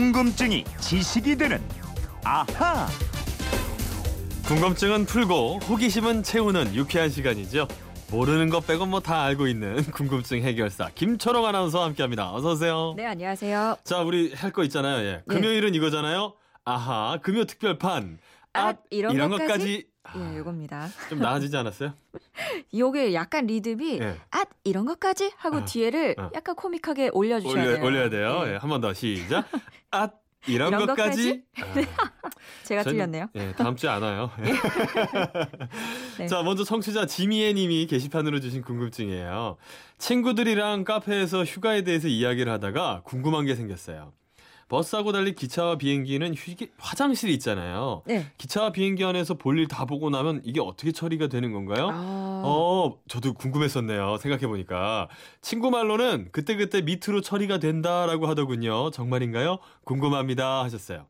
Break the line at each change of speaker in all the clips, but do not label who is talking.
궁금증이 지식이 되는 아하.
궁금증은 풀고 호기심은 채우는 유쾌한 시간이죠. 모르는 것 빼고 뭐다 알고 있는 궁금증 해결사 김초롱 아나운서와 함께합니다. 어서 오세요.
네, 안녕하세요.
자, 우리 할 거 있잖아요. 예. 금요일은 이거잖아요. 아하, 금요 특별판.
아,
앗,
이런 것까지?
것까지.
예, 요겁니다.
좀 나아지지 않았어요?
요게 약간 리듬이
예.
앗 이런 것까지 하고
아,
뒤에를
아.
약간 코믹하게 올려주셔야
올려,
돼요.
올려야 돼요.
예.
예, 한 번 더 시작. 앗, 이런,
이런
것까지. 아,
제가
전-
틀렸네요.
예, 다음 주에 안 와요.
네.
자, 먼저 청취자 지미애 님이 게시판으로 주신 궁금증이에요. 친구들이랑 카페에서 휴가에 대해서 이야기를 하다가 궁금한 게 생겼어요. 버스하고 달리 기차와 비행기는 휴게, 화장실이 있잖아요.
네.
기차와 비행기 안에서 볼일 다 보고 나면 이게 어떻게 처리가 되는 건가요?
아,
어, 저도 궁금했었네요. 생각해 보니까. 친구 말로는 그때 그때 밑으로 처리가 된다라고 하더군요. 정말인가요? 궁금합니다. 하셨어요.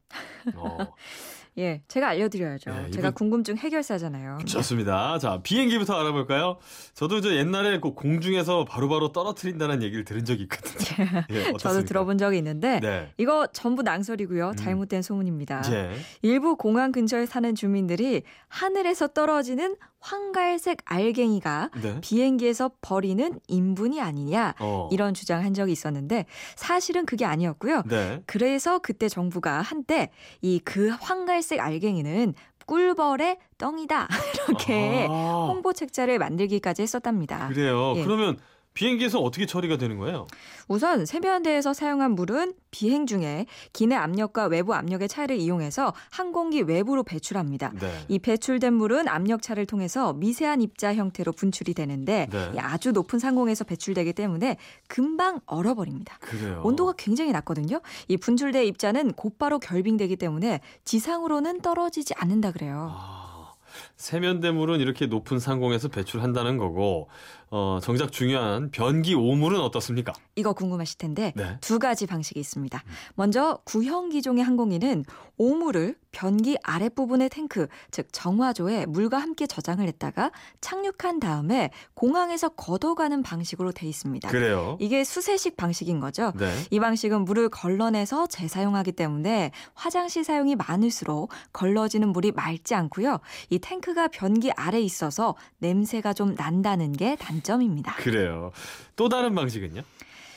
어,
예, 제가 알려드려야죠.
네,
제가
이분-
궁금증 해결사잖아요.
좋습니다. 자, 비행기부터 알아볼까요? 저도 저 옛날에 그 공중에서 바로바로 떨어뜨린다는 얘기를 들은 적이 있거든요. 예,
저도
어떻습니까?
들어본 적이 있는데
네.
이거 전부 낭설이고요.
음.
잘못된 소문입니다.
예.
일부 공항 근처에 사는 주민들이 하늘에서 떨어지는 황갈색 알갱이가
네.
비행기에서 버리는 인분이 아니냐
어.
이런 주장을 한 적이 있었는데 사실은 그게 아니었고요.
네.
그래서 그때 정부가 한때 이 그 황갈색 알갱이는 꿀벌의 똥이다 이렇게
아,
홍보 책자를 만들기까지 했었답니다.
그래요.
예.
그러면 비행기에서 어떻게 처리가 되는 거예요?
우선 세면대에서 사용한 물은 비행 중에 기내 압력과 외부 압력의 차이를 이용해서 항공기 외부로 배출합니다.
네.
이 배출된 물은 압력차를 통해서 미세한 입자 형태로 분출이 되는데
네.
이 아주 높은 상공에서 배출되기 때문에 금방 얼어버립니다.
그래요.
온도가 굉장히 낮거든요. 이 분출된 입자는 곧바로 결빙되기 때문에 지상으로는 떨어지지 않는다 그래요.
아, 세면대물은 이렇게 높은 상공에서 배출한다는 거고, 어, 정작 중요한 변기 오물은 어떻습니까?
이거 궁금하실 텐데
네.
두 가지 방식이 있습니다. 먼저 구형 기종의 항공기는 오물을 변기 아랫부분의 탱크, 즉 정화조에 물과 함께 저장을 했다가 착륙한 다음에 공항에서 걷어가는 방식으로 돼 있습니다.
그래요.
이게 수세식 방식인 거죠.
네.
이 방식은 물을 걸러내서 재사용하기 때문에 화장실 사용이 많을수록 걸러지는 물이 맑지 않고요. 이 탱크가 변기 아래 있어서 냄새가 좀 난다는 게 단 점입니다.
그래요. 또 다른 방식은요?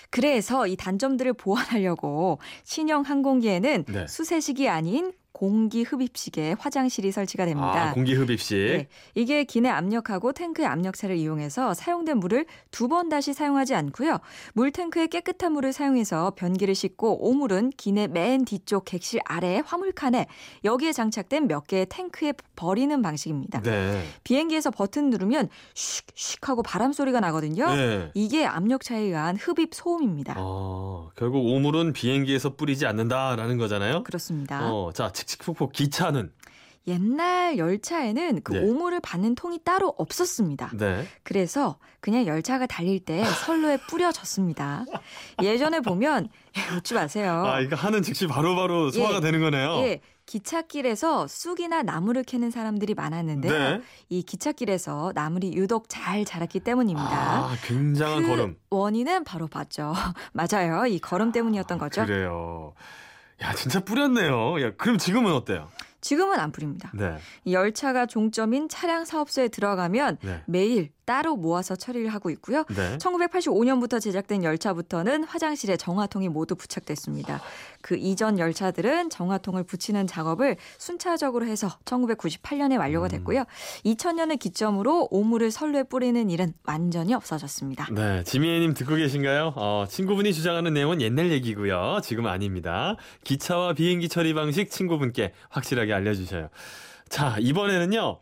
그래서 이 단점들을 보완하려고 신형 항공기에는
네.
수세식이 아닌 공기 흡입식의 화장실이 설치가 됩니다.
아, 공기 흡입식.
네, 이게 기내 압력하고 탱크의 압력차를 이용해서 사용된 물을 두 번 다시 사용하지 않고요. 물 탱크에 깨끗한 물을 사용해서 변기를 씻고 오물은 기내 맨 뒤쪽 객실 아래 화물칸에 여기에 장착된 몇 개의 탱크에 버리는 방식입니다.
네.
비행기에서 버튼 누르면 슉슉 하고 바람 소리가 나거든요.
네.
이게 압력차에 의한 흡입 소음입니다.
어, 결국 오물은 비행기에서 뿌리지 않는다라는 거잖아요.
그렇습니다.
어, 자, 칙칙폭폭 기차는
옛날 열차에는 그
네.
오물을 받는 통이 따로 없었습니다.
네.
그래서 그냥 열차가 달릴 때 선로에 뿌려졌습니다. 예전에 보면 예, 웃지 마세요.
아, 이거 하는 즉시 바로 바로 소화가
예.
되는 거네요.
예, 기찻길에서 쑥이나 나무를 캐는 사람들이 많았는데요.
네.
이 기찻길에서 나물이 유독 잘 자랐기 때문입니다.
아, 굉장한
그
걸음.
원인은 바로 봤죠. 맞아요. 이 걸음 때문이었던 거죠.
그래요. 야, 진짜 뿌렸네요. 야, 그럼 지금은 어때요?
지금은 안 뿌립니다.
네.
이 열차가 종점인 차량 사업소에 들어가면
네.
매일 따로 모아서 처리를 하고 있고요.
네.
1985년부터 제작된 열차부터는 화장실에 정화통이 모두 부착됐습니다. 그 이전 열차들은 정화통을 붙이는 작업을 순차적으로 해서 1998년에 완료가
음.
됐고요. 2000년을 기점으로 오물을 선로에 뿌리는 일은 완전히 없어졌습니다.
네, 지미애님 듣고 계신가요? 어, 친구분이 주장하는 내용은 옛날 얘기고요. 지금 아닙니다. 기차와 비행기 처리 방식 친구분께 확실하게 알려주셔요. 자, 이번에는요.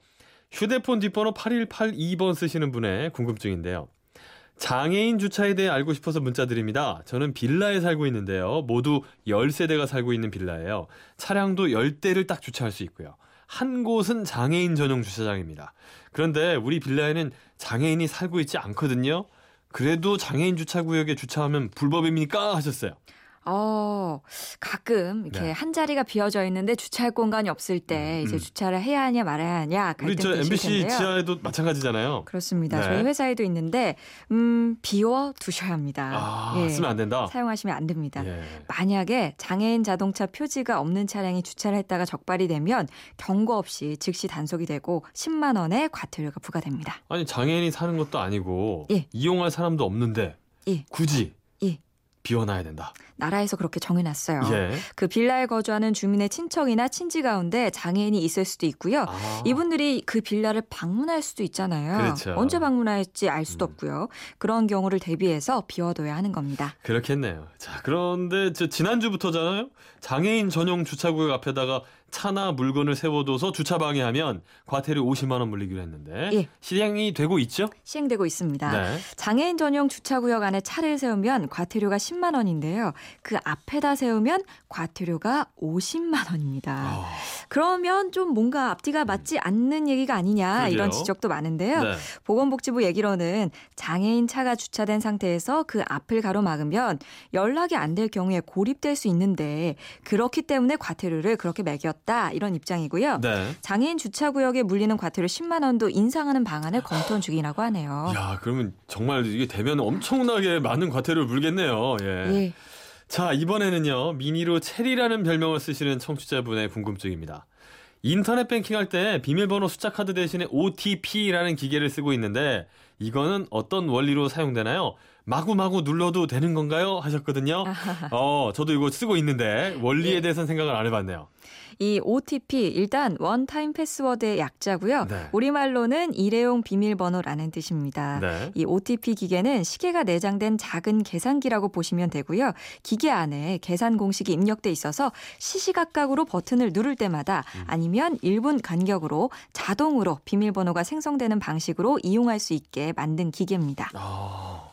휴대폰 뒷번호 8182번 쓰시는 분의 궁금증인데요. 장애인 주차에 대해 알고 싶어서 문자 드립니다. 저는 빌라에 살고 있는데요. 모두 10세대가 살고 있는 빌라예요. 차량도 10대를 딱 주차할 수 있고요. 한 곳은 장애인 전용 주차장입니다. 그런데 우리 빌라에는 장애인이 살고 있지 않거든요. 그래도 장애인 주차구역에 주차하면 불법입니까? 하셨어요.
어, 가끔 이렇게
네.
한 자리가 비어져 있는데 주차할 공간이 없을 때
음,
이제
음.
주차를 해야 하냐 말아야 하냐
우리 저 MBC
텐데요.
지하에도 마찬가지잖아요.
그렇습니다.
네.
저희 회사에도 있는데 음, 비워 두셔야 합니다.
아,
예.
쓰면 안 된다.
사용하시면 안 됩니다.
예.
만약에 장애인 자동차 표지가 없는 차량이 주차를 했다가 적발이 되면 경고 없이 즉시 단속이 되고 10만 원의 과태료가 부과됩니다.
아니 장애인이 사는 것도 아니고
예.
이용할 사람도 없는데
예.
굳이
예.
비워놔야 된다.
나라에서 그렇게 정해놨어요.
예.
그 빌라에 거주하는 주민의 친척이나 친지 가운데 장애인이 있을 수도 있고요.
아.
이분들이 그 빌라를 방문할 수도 있잖아요.
그렇죠.
언제 방문할지 알 수도
음.
없고요. 그런 경우를 대비해서 비워둬야 하는 겁니다.
그렇겠네요. 자, 그런데 저 지난주부터잖아요. 장애인 전용 주차구역 앞에다가 차나 물건을 세워둬서 주차 방해하면 과태료 50만 원 물리기로 했는데
예.
실행이 되고 있죠?
시행되고 있습니다.
네.
장애인 전용 주차구역 안에 차를 세우면 과태료가 10만 원인데요. 그 앞에다 세우면 과태료가 50만 원입니다.
아,
그러면 좀 뭔가 앞뒤가 맞지 않는 얘기가 아니냐
그러게요.
이런 지적도 많은데요.
네.
보건복지부 얘기로는 장애인 차가 주차된 상태에서 그 앞을 가로막으면 연락이 안 될 경우에 고립될 수 있는데 그렇기 때문에 과태료를 그렇게 매겼 다 이런 입장이고요.
네.
장애인 주차 구역에 물리는 과태료 10만 원도 인상하는 방안을 검토 중이라고 하네요.
야, 그러면 정말 이게 되면 엄청나게 많은 과태료를 물겠네요. 예.
예.
자, 이번에는요. 미니로 체리라는 별명을 쓰시는 청취자분의 궁금증입니다. 인터넷 뱅킹할 때 비밀번호 숫자 카드 대신에 OTP라는 기계를 쓰고 있는데 이거는 어떤 원리로 사용되나요? 마구마구 눌러도 되는 건가요? 하셨거든요. 어, 저도 이거 쓰고 있는데 원리에
예.
대해서는 생각을 안 해봤네요.
이 OTP 일단 원타임 패스워드의 약자고요.
네.
우리말로는 일회용 비밀번호라는 뜻입니다.
네.
이 OTP 기계는 시계가 내장된 작은 계산기라고 보시면 되고요. 기계 안에 계산 공식이 입력돼 있어서 시시각각으로 버튼을 누를 때마다
음.
아니면 1분 간격으로 자동으로 비밀번호가 생성되는 방식으로 이용할 수 있게 만든 기계입니다.
아,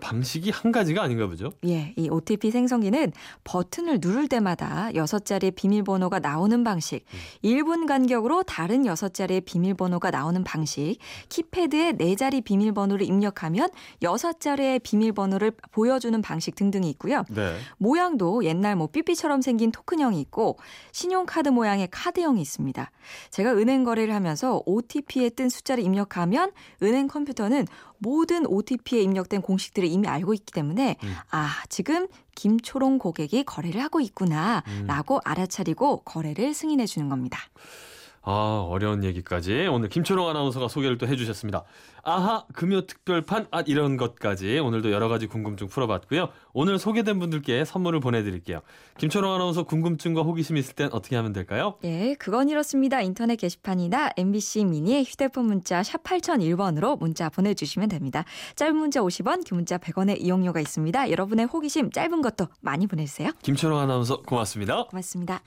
방식이 한 가지가 아닌가 보죠?
예, 이 OTP 생성기는 버튼을 누를 때마다 여섯 자리의 비밀번호가 나오는 방식, 1분 간격으로 다른 여섯 자리의 비밀번호가 나오는 방식, 키패드에 네 자리 비밀번호를 입력하면 여섯 자리의 비밀번호를 보여주는 방식 등등이 있고요.
네.
모양도 옛날 뭐 삐삐처럼 생긴 토큰형이 있고 신용카드 모양의 카드형이 있습니다. 제가 은행 거래를 하면서 OTP에 뜬 숫자를 입력하면 은행 컴퓨터는 모든 OTP에 입력된 공식들을 이미 알고 있기 때문에
음.
아 지금 김초롱 고객이 거래를 하고
음.
있구나라고 알아차리고 거래를 승인해 주는 겁니다.
아, 어려운 얘기까지 오늘 김초롱 아나운서가 소개를 또 해주셨습니다. 아하, 금요 특별판, 아, 이런 것까지 오늘도 여러 가지 궁금증 풀어봤고요. 오늘 소개된 분들께 선물을 보내드릴게요. 김초롱 아나운서 궁금증과 호기심 있을 땐 어떻게 하면 될까요?
예, 그건 이렇습니다. 인터넷 게시판이나 MBC 미니 휴대폰 문자 샵 8001번으로 문자 보내주시면 됩니다. 짧은 문자 50원, 긴 문자 100원의 이용료가 있습니다. 여러분의 호기심 짧은 것도 많이 보내주세요.
김초롱 아나운서 고맙습니다.
고맙습니다.